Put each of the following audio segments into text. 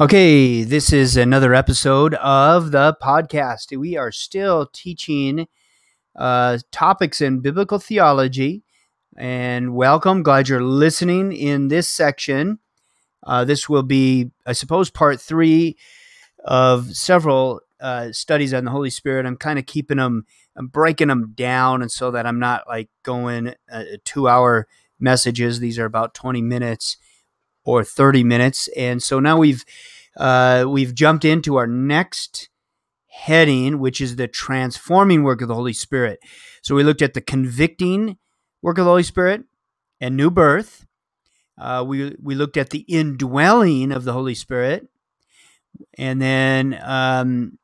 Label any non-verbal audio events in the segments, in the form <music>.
Okay, this is another episode of the podcast. We are still teaching uh, topics in biblical theology. And welcome. Glad you're listening in this section. Uh, this will be, I suppose, part three of several uh, studies on the Holy Spirit. I'm kind of keeping them, I'm breaking them down, and so that I'm not like going uh, two hour messages. These are about 20 minutes or 30 minutes. And so now we've uh, we've jumped into our next heading, which is the transforming work of the Holy Spirit. So we looked at the convicting work of the Holy Spirit and new birth. Uh, we we looked at the indwelling of the Holy Spirit, and then um,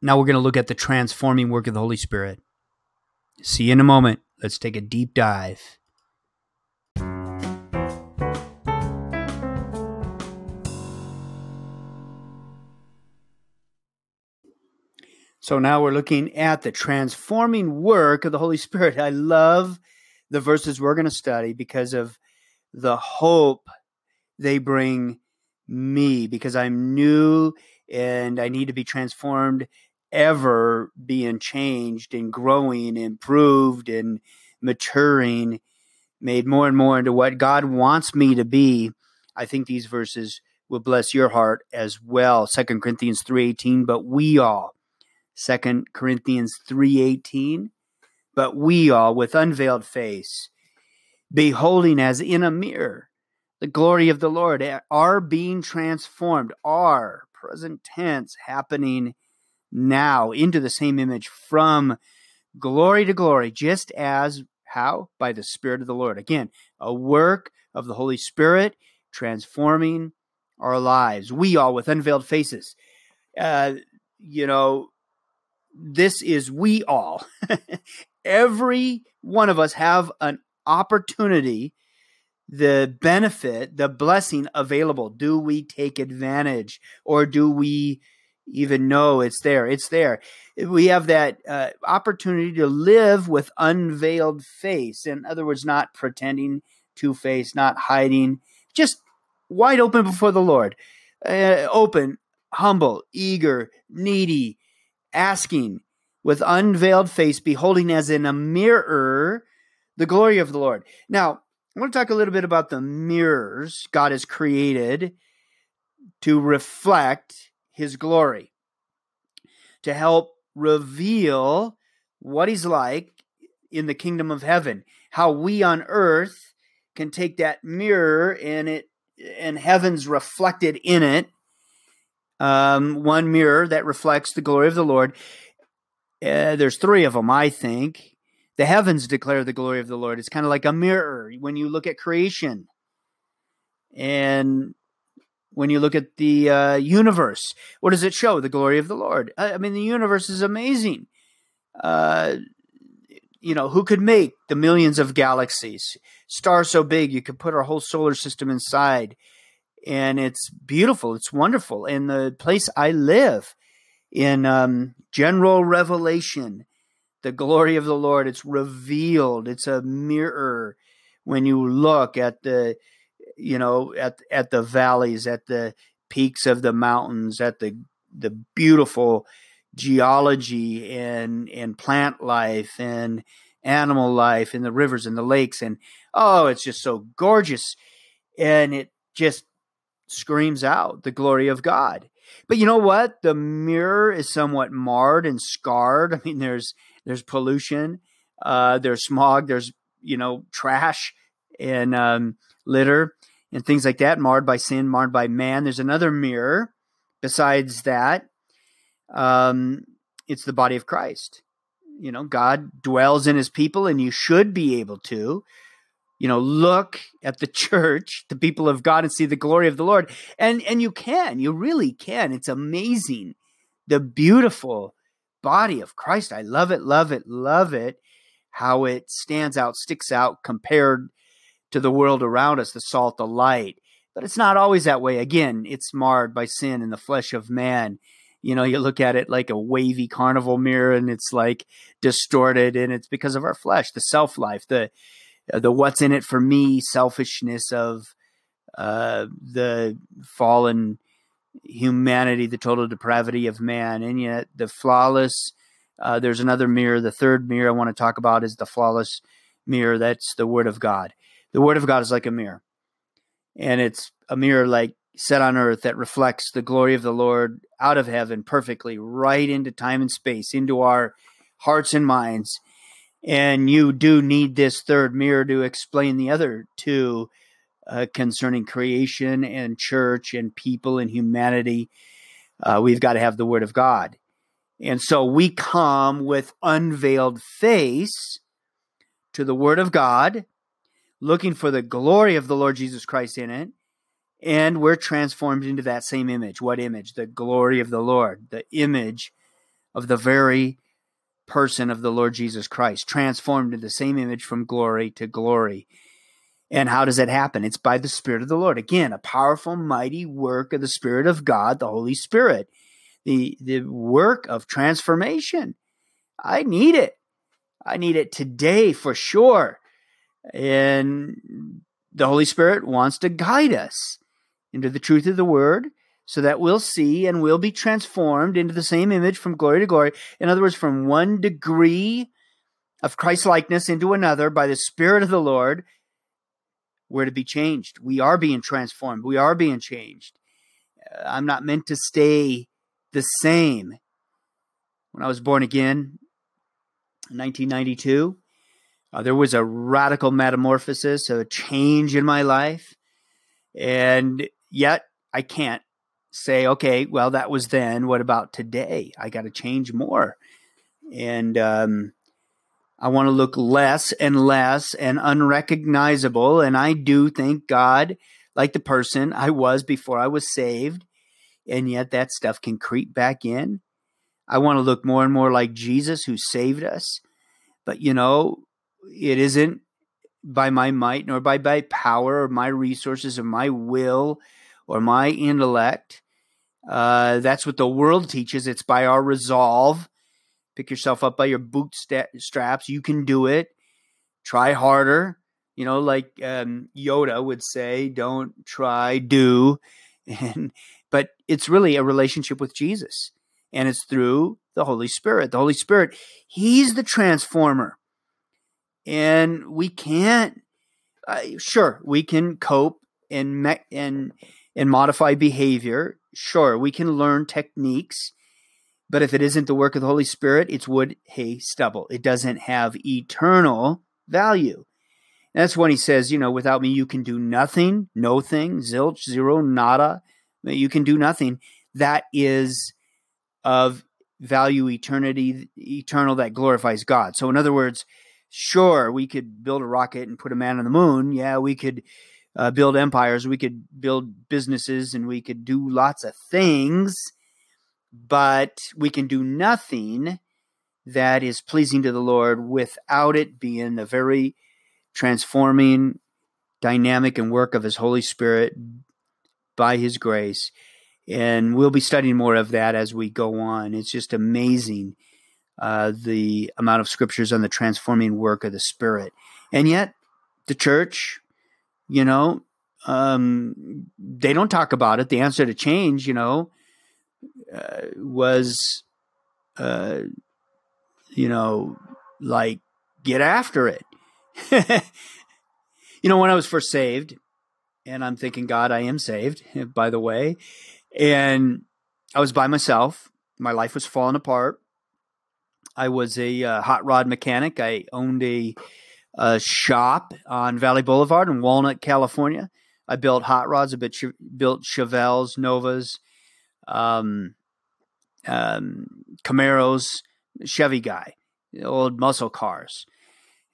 now we're going to look at the transforming work of the Holy Spirit. See you in a moment. Let's take a deep dive. So now we're looking at the transforming work of the Holy Spirit. I love the verses we're going to study because of the hope they bring me because I'm new and I need to be transformed, ever being changed and growing, improved and maturing, made more and more into what God wants me to be. I think these verses will bless your heart as well. Second Corinthians 3:18, but we all Second Corinthians 3:18 but we all with unveiled face beholding as in a mirror the glory of the Lord are being transformed are present tense happening now into the same image from glory to glory just as how? By the spirit of the Lord. Again a work of the Holy Spirit transforming our lives. We all with unveiled faces. Uh, you know this is we all. <laughs> Every one of us have an opportunity, the benefit, the blessing available. Do we take advantage or do we even know it's there? It's there. We have that uh, opportunity to live with unveiled face. In other words, not pretending two face, not hiding, just wide open before the Lord. Uh, open, humble, eager, needy, asking with unveiled face, beholding as in a mirror the glory of the Lord. Now, I want to talk a little bit about the mirrors God has created to reflect his glory, to help reveal what he's like in the kingdom of heaven, how we on earth can take that mirror and it and heaven's reflected in it um, one mirror that reflects the glory of the Lord. Uh, there's three of them, I think. The heavens declare the glory of the Lord. It's kind of like a mirror when you look at creation. And when you look at the uh, universe, what does it show? The glory of the Lord. I, I mean, the universe is amazing. Uh, you know, who could make the millions of galaxies? Stars so big you could put our whole solar system inside and it's beautiful. It's wonderful. And the place I live in um, general revelation, the glory of the Lord, it's revealed. It's a mirror when you look at the, you know, at at the valleys, at the peaks of the mountains, at the the beautiful geology and and plant life and animal life in the rivers and the lakes and oh it's just so gorgeous and it just screams out the glory of God. But you know what? The mirror is somewhat marred and scarred. <laughs> I mean, there's there's pollution, uh, there's smog, there's you know trash and um, litter and things like that, marred by sin, marred by man. There's another mirror besides that. Um, it's the body of Christ. You know, God dwells in His people, and you should be able to you know look at the <laughs> church the people of god and see the glory of the lord. And and you can you really can. It's amazing the beautiful body of christ. I love it love it love it how it stands out sticks out compared to the world around us the salt the light. But it's not always that way. Again it's marred by sin in the flesh of man. You know you look at it like a wavy carnival mirror and it's like distorted and it's because of our flesh the self life the the what's in it for me selfishness of uh, the fallen humanity, the total depravity of man, and yet the flawless. Uh, there's another mirror. The third mirror I want to talk about is the flawless mirror. That's the Word of God. The Word of God is like a mirror, and it's a mirror like set on earth that reflects the glory of the Lord out of heaven perfectly, right into time and space, into our hearts and minds. And you do need this third mirror to explain the other two uh, concerning creation and church and people and humanity. Uh, we've got to have the Word of God. And so we come with unveiled face to the Word of God, looking for the glory of the Lord Jesus Christ in it. And we're transformed into that same image. What image? The glory of the Lord, the image of the very person of the Lord Jesus Christ, transformed in the same image from glory to glory. And how does that happen? It's by the Spirit of the Lord. Again, a powerful, mighty work of the Spirit of God, the Holy Spirit. The, the work of transformation. I need it. I need it today for sure. And the Holy Spirit wants to guide us into the truth of the Word so that we'll see and we'll be transformed into the same image from glory to glory. In other words, from one degree of Christ likeness into another by the Spirit of the Lord we're to be changed. We are being transformed. We are being changed. Uh, I'm not meant to stay the same. When I was born again in 1992, uh, there was a radical metamorphosis, a change in my life. And yet I can't say, okay, well, that was then. What about today? I got to change more. And um, I want to look less and less and unrecognizable. And I do thank God, like the person I was before I was saved, and yet that stuff can creep back in. I want to look more and more like Jesus who saved us. But, you know, it isn't by my might nor by my power or my resources or my will or my intellect. Uh, that's what the world teaches. It's by our resolve Pick yourself up by your bootstraps. You can do it. Try harder. You know, like um, Yoda would say, don't try, do. <laughs> And but it's really a relationship with Jesus, and it's through the Holy Spirit. The Holy Spirit, He's the transformer, and we can't. Uh, sure, we can cope and me- and and modify behavior. Sure, we can learn techniques but if it isn't the work of the Holy Spirit, it's wood, hay, stubble. It doesn't have eternal value. And that's when he says, you know, without me, you can do nothing, no thing, zilch, zero, nada. You can do nothing. That is of value eternity, eternal that glorifies God. So, in other words, sure, we could build a rocket and put a man on the moon. Yeah, we could uh, build empires, we could build businesses, and we could do lots of things but we can do nothing that is pleasing to the Lord without it being the very transforming dynamic and work of His Holy Spirit by His grace. And we'll be studying more of that as we go on. It's just amazing uh, the amount of scriptures on the transforming work of the Spirit. And yet, the church, you know, um, they don't talk about it. The answer to change, you know, uh, was, uh, you know, like get after it. <laughs> you know, when I was first saved, and I'm thinking, God, I am saved, <laughs> by the way, and I was by myself. My life was falling apart. I was a uh, hot rod mechanic. I owned a, a, shop on Valley Boulevard in Walnut, California. I built hot rods. I built Chevelles, Novas, um, um, Camaros, Chevy guy, old muscle cars.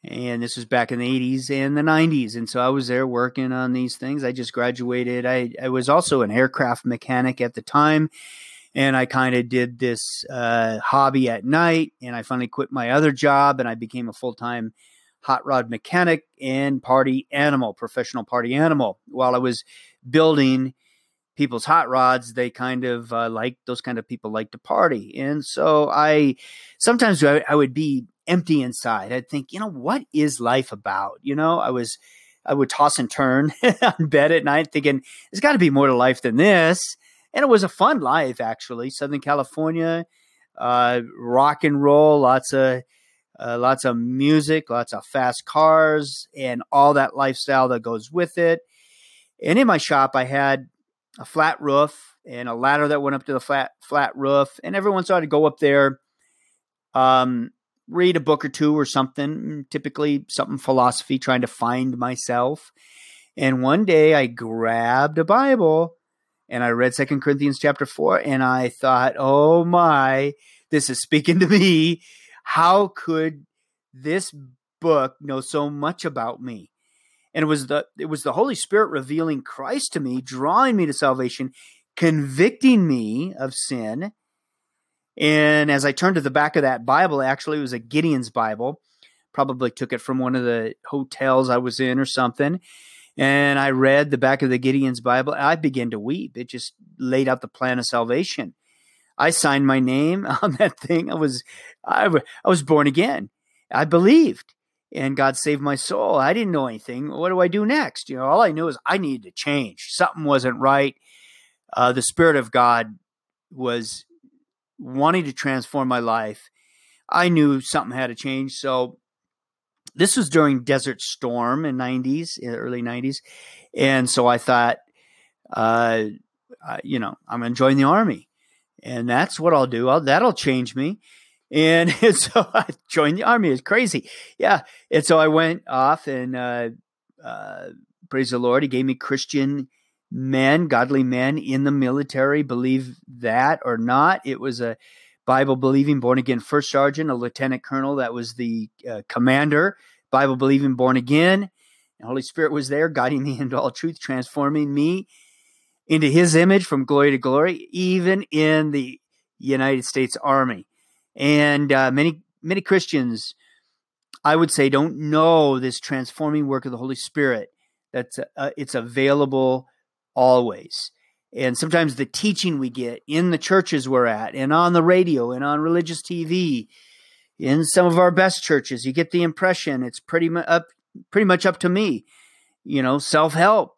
And this was back in the 80s and the 90s. And so I was there working on these things. I just graduated. I, I was also an aircraft mechanic at the time. And I kind of did this uh, hobby at night. And I finally quit my other job and I became a full time hot rod mechanic and party animal, professional party animal, while I was building people's hot rods, they kind of uh, like those kind of people like to party. And so I sometimes I, I, would be empty inside. I'd think, you know, what is life about? You know, I was I would toss and turn <laughs> on bed at night, thinking there's got to be more to life than this. And it was a fun life, actually. Southern California, uh, rock and roll, lots of uh, lots of music, lots of fast cars, and all that lifestyle that goes with it. And in my shop, I had a flat roof and a ladder that went up to the flat flat roof. And every once in a while, I'd go up there, um, read a book or two or something, typically something philosophy, trying to find myself. And one day I grabbed a Bible and I read Second Corinthians chapter four, and I thought, oh my, this is speaking to me. How could this book know so much about me? And it was the it was the Holy Spirit revealing Christ to me, drawing me to salvation, convicting me of sin and as I turned to the back of that Bible, actually, it was a Gideon's Bible. Probably took it from one of the hotels I was in or something. And I read the back of the Gideon's Bible. I began to weep. It just laid out the plan of salvation. I signed my name <laughs> on that thing. I was, I, I was born again. I believed, and God saved my soul. I didn't know anything. What do I do next? You know, all I knew is I needed to change. Something wasn't right. Uh, the Spirit of God was wanting to transform my life. I knew something had to change. So this was during Desert Storm in 90s, in early 90s. And so I thought, uh, you know, I'm going to join the army. And that's what I'll do. I'll, that'll change me. And, and, <laughs> so I joined the army. It's crazy. Yeah. And so I went off and, uh, uh, praise the Lord, he gave me Christian men, godly men in the military, believe that or not. It was a Bible believing, born again first sergeant, a lieutenant colonel that was the uh, commander, Bible believing, born again. The Holy Spirit was there, guiding me <laughs> into all truth, transforming me into his image from glory to glory, even in the United States Army. And uh, many, many Christians, I would say, don't know this transforming work of the Holy Spirit. That's uh, it's available always. And sometimes the teaching we get in the churches we're at, and on the radio, and on religious TV, in some of our best churches, you get the impression it's pretty much up, pretty much up to me. You know, self help,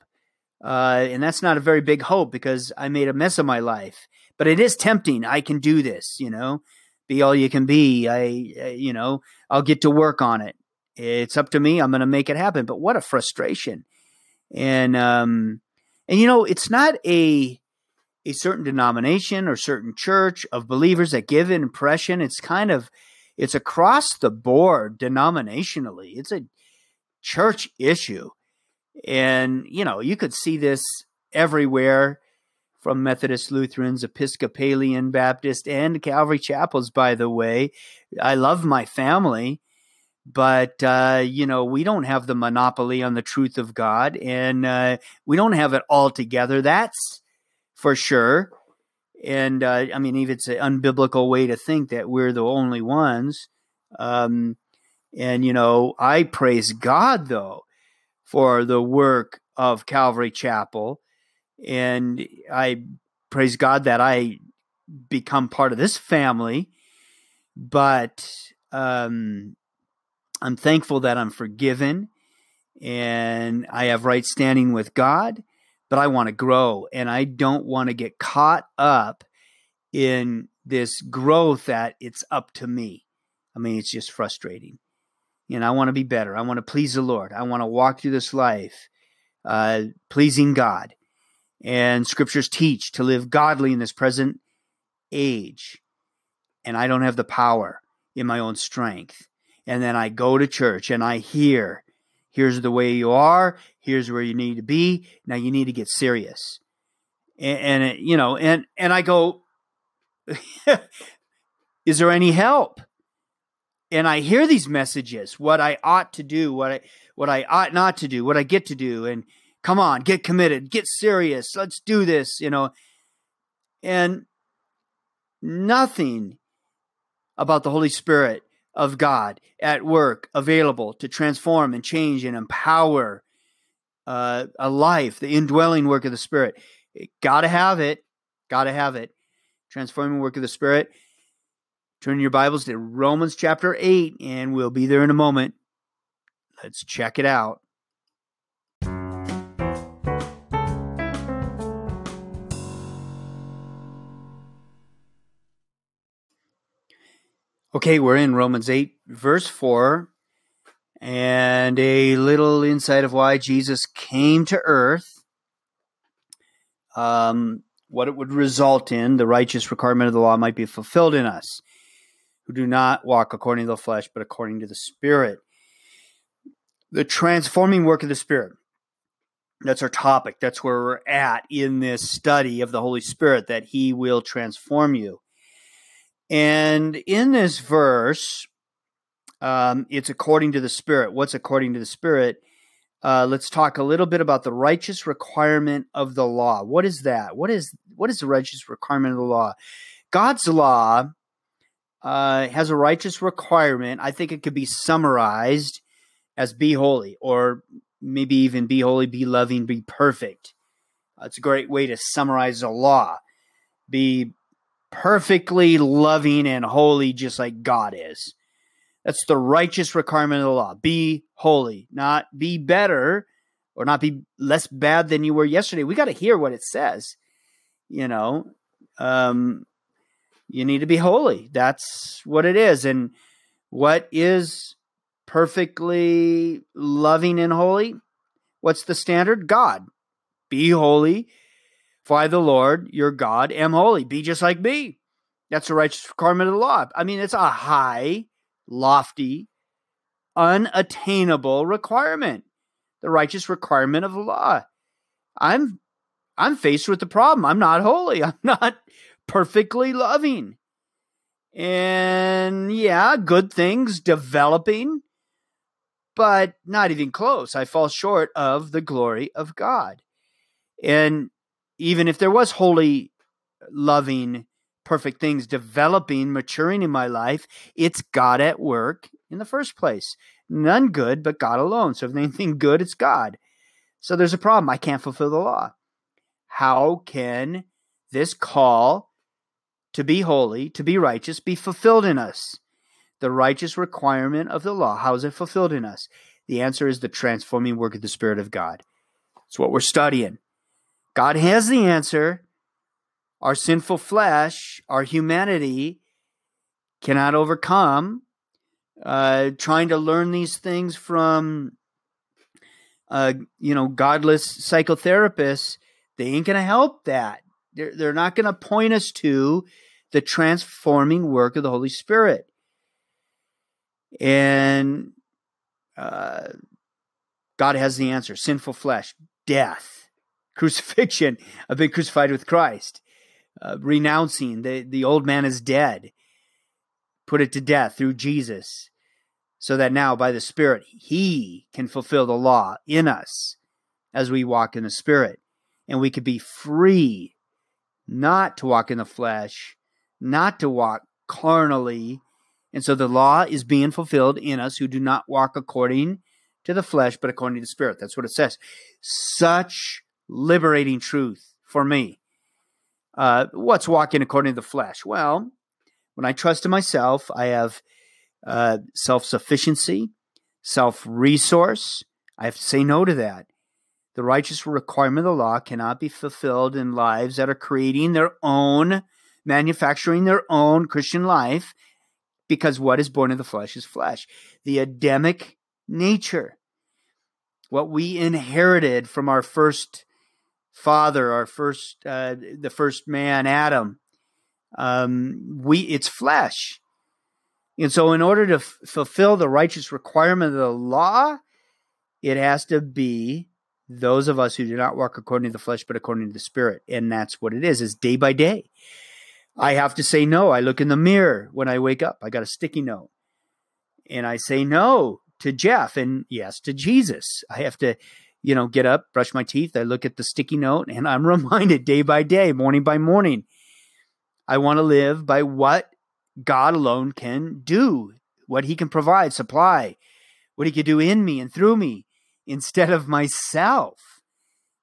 uh, and that's not a very big hope because I made a mess of my life. But it is tempting. I can do this. You know, be all you can be. I, you know, I'll get to work on it. It's up to me. I'm going to make it happen. But what a frustration! And um, and you know, it's not a a certain denomination or certain church of believers that give an impression. It's kind of it's across the board denominationally. It's a church issue. And you know, you could see this everywhere from Methodist, Lutherans, Episcopalian, Baptist, and Calvary chapels, by the way. I love my family but uh, you know we don't have the monopoly on the truth of god and uh, we don't have it all together that's for sure and uh, i mean if it's an unbiblical way to think that we're the only ones um, and you know i praise god though for the work of calvary chapel and i praise god that i become part of this family but um, I'm thankful that I'm forgiven and I have right standing with God, but I want to grow and I don't want to get caught up in this growth that it's up to me. I mean, it's just frustrating. And I want to be better. I want to please the Lord. I want to walk through this life uh, pleasing God. And scriptures teach to live godly in this present age. And I don't have the power in my own strength and then I go to church and I hear, here's the way you are, here's where you need to be. Now you need to get serious. And, and it, you know, and and I go, <laughs> is there any help? And I hear these messages, what I ought to do, what I what I ought not to do, what I get to do, and come on, get committed, get serious, let's do this, you know. And nothing about the Holy Spirit of God at work, available to transform and change and empower uh, a life, the indwelling work of the Spirit. Got to have it. Got to have it. Transforming work of the Spirit. Turn your Bibles to Romans chapter 8, and we'll be there in a moment. Let's check it out. Okay, we're in Romans 8, verse 4, and a little insight of why Jesus came to earth, um, what it would result in, the righteous requirement of the law might be fulfilled in us who do not walk according to the flesh, but according to the Spirit. The transforming work of the Spirit. That's our topic. That's where we're at in this study of the Holy Spirit, that He will transform you. And in this verse, um, it's according to the Spirit. What's according to the Spirit? Uh, let's talk a little bit about the righteous requirement of the law. What is that? What is what is the righteous requirement of the law? God's law uh, has a righteous requirement. I think it could be summarized as be holy, or maybe even be holy, be loving, be perfect. It's a great way to summarize the law. Be perfectly loving and holy, just like God is. That's the righteous requirement of the law. Be holy, not be better or not be less bad than you were yesterday. We got to hear what it says. You know, um, you need to be holy. That's what it is. And what is perfectly loving and holy? What's the standard? God. Be holy, for I, the Lord, your God, am holy. Be just like me. That's the righteous requirement of the law. I mean, it's a high, lofty, unattainable requirement. The righteous requirement of the law. I'm I'm faced with the problem. I'm not holy. <laughs> I'm not perfectly loving. And yeah, good things developing, but not even close. I fall short of the glory of God. And even if there was holy, loving, perfect things developing, maturing in my life, it's God at work in the first place. None good, but God alone. So if anything good, it's God. So there's a problem. I can't fulfill the law. How can this call to be holy, to be righteous, be fulfilled in us. The righteous requirement of the law, how is it fulfilled in us? The answer is the transforming work of the Spirit of God. It's what we're studying. God has the answer. Our sinful flesh, our humanity cannot overcome. Uh, trying to learn these things from, uh, you know, godless psychotherapists, they ain't going to help that. They're, they're not going to point us to the transforming work of the Holy Spirit. And uh, God has the answer sinful flesh, death, <laughs> crucifixion. I've been crucified with Christ, uh, renouncing the, the old man is dead, put it to death through Jesus, so that now by the Spirit, He can fulfill the law in us as we walk in the Spirit. And we could be free not to walk in the flesh, not to walk carnally. And so the law is being fulfilled in us who do not walk according to the flesh, but according to the Spirit. That's what it says. Such liberating truth for me. Uh, what's walking according to the flesh? Well, when I trust in myself, I have uh, self sufficiency, self resource. I have to say no to that. The righteous requirement of the law cannot be fulfilled in lives that are creating their own, manufacturing their own Christian life, because what is born of the flesh is flesh. The Adamic nature, what we inherited from our first father, our first, uh, the first man, Adam, um, we it's flesh. And so, in order to f- fulfill the righteous requirement of the law, it has to be those of us who do not walk according to the flesh but according to the spirit. And that's what it is is day by day. I have to say no. I look in the mirror when i wake up. I got a sticky note. And i say no to jeff and yes to jesus. I have to you know get up brush my teeth. I look at the sticky note and i'm <laughs> reminded day by day morning by morning i want to live by what god alone can do what he can provide supply what he can do in me and through me instead of myself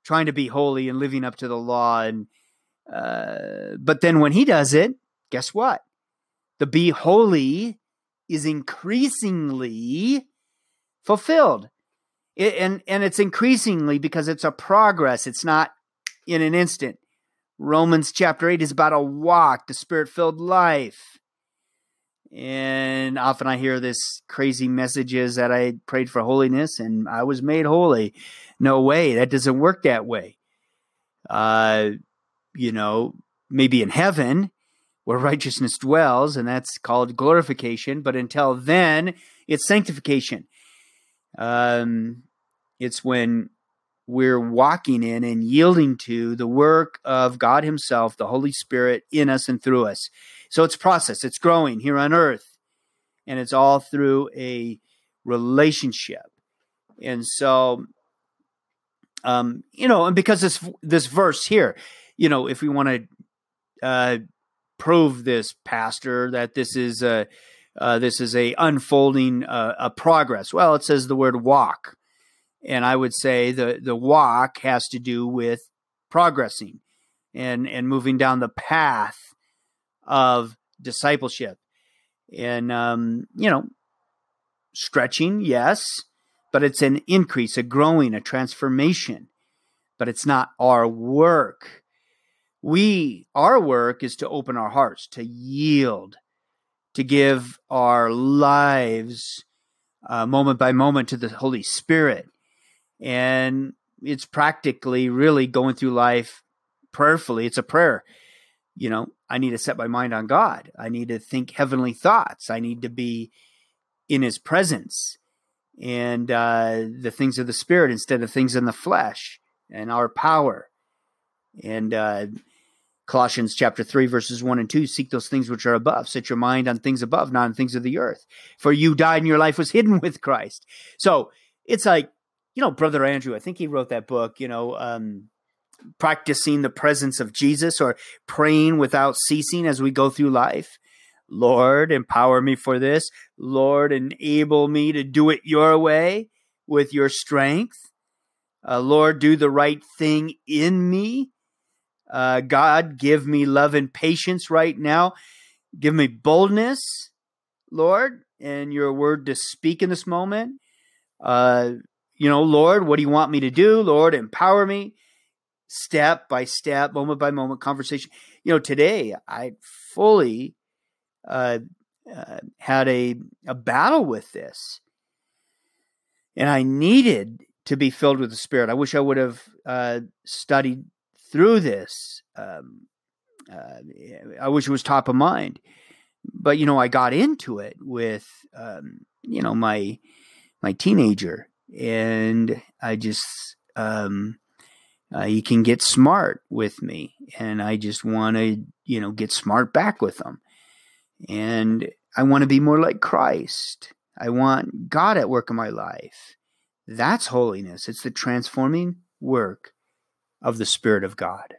trying to be holy and living up to the law and uh, but then when he does it guess what? The be holy is increasingly fulfilled. It, and and it's increasingly because it's a progress. It's not in an instant. Romans chapter 8 is about a walk the spirit filled life And often I hear this crazy messages that I prayed for holiness and I was made holy. No way, that doesn't work that way. Uh, you know, maybe in heaven where righteousness dwells, and that's called glorification. But until then, it's sanctification. Um, it's when we're walking in and yielding to the work of God Himself, the Holy Spirit in us and through us. So it's process, it's growing here on earth, and it's all through a relationship. And so, um, you know, and because this this verse here, you know, if we want to uh, prove this, Pastor, that this is a uh, this is a unfolding uh, a progress. Well, it says the word walk and I would say the the walk has to do with progressing and and moving down the path of discipleship. And um, you know stretching yes but it's an increase a growing a transformation. But it's not our work. We our work is to open our hearts to yield to give our lives uh, moment by moment to the holy spirit and it's practically really going through life prayerfully. It's a prayer. You know, I need to set my mind on God. I need to think heavenly thoughts. I need to be in His presence and uh, the things of the Spirit instead of things in the flesh and our power. And uh, Colossians chapter 3, verses 1 and 2 seek those things which are above. Set your mind on things above, not on things of the earth. For you died and your life was hidden with Christ. So it's like you know, Brother Andrew, I think he wrote that book, you know, um, practicing the presence of Jesus or praying without ceasing as we go through life. Lord, empower me for this. Lord, enable me to do it your way with your strength. Uh, Lord, do the right thing in me. Uh, God, give me love and patience right now. Give me boldness, Lord, and your word to speak in this moment. Uh, you know, Lord, what do you want me to do? Lord, empower me step by step, moment by moment conversation. You know, today I fully uh, uh, had a, a battle with this. And I needed to be filled with the Spirit. I wish I would have uh, studied through this. Um, uh, I wish it was top of mind. But, you know, I got into it with, um, you know, my my teenager and I just um, uh, he can get smart with me, and I just want to you know get smart back with him, and I want to be more like Christ. I want God at work in my life. That's holiness. It's the transforming work of the Spirit of God.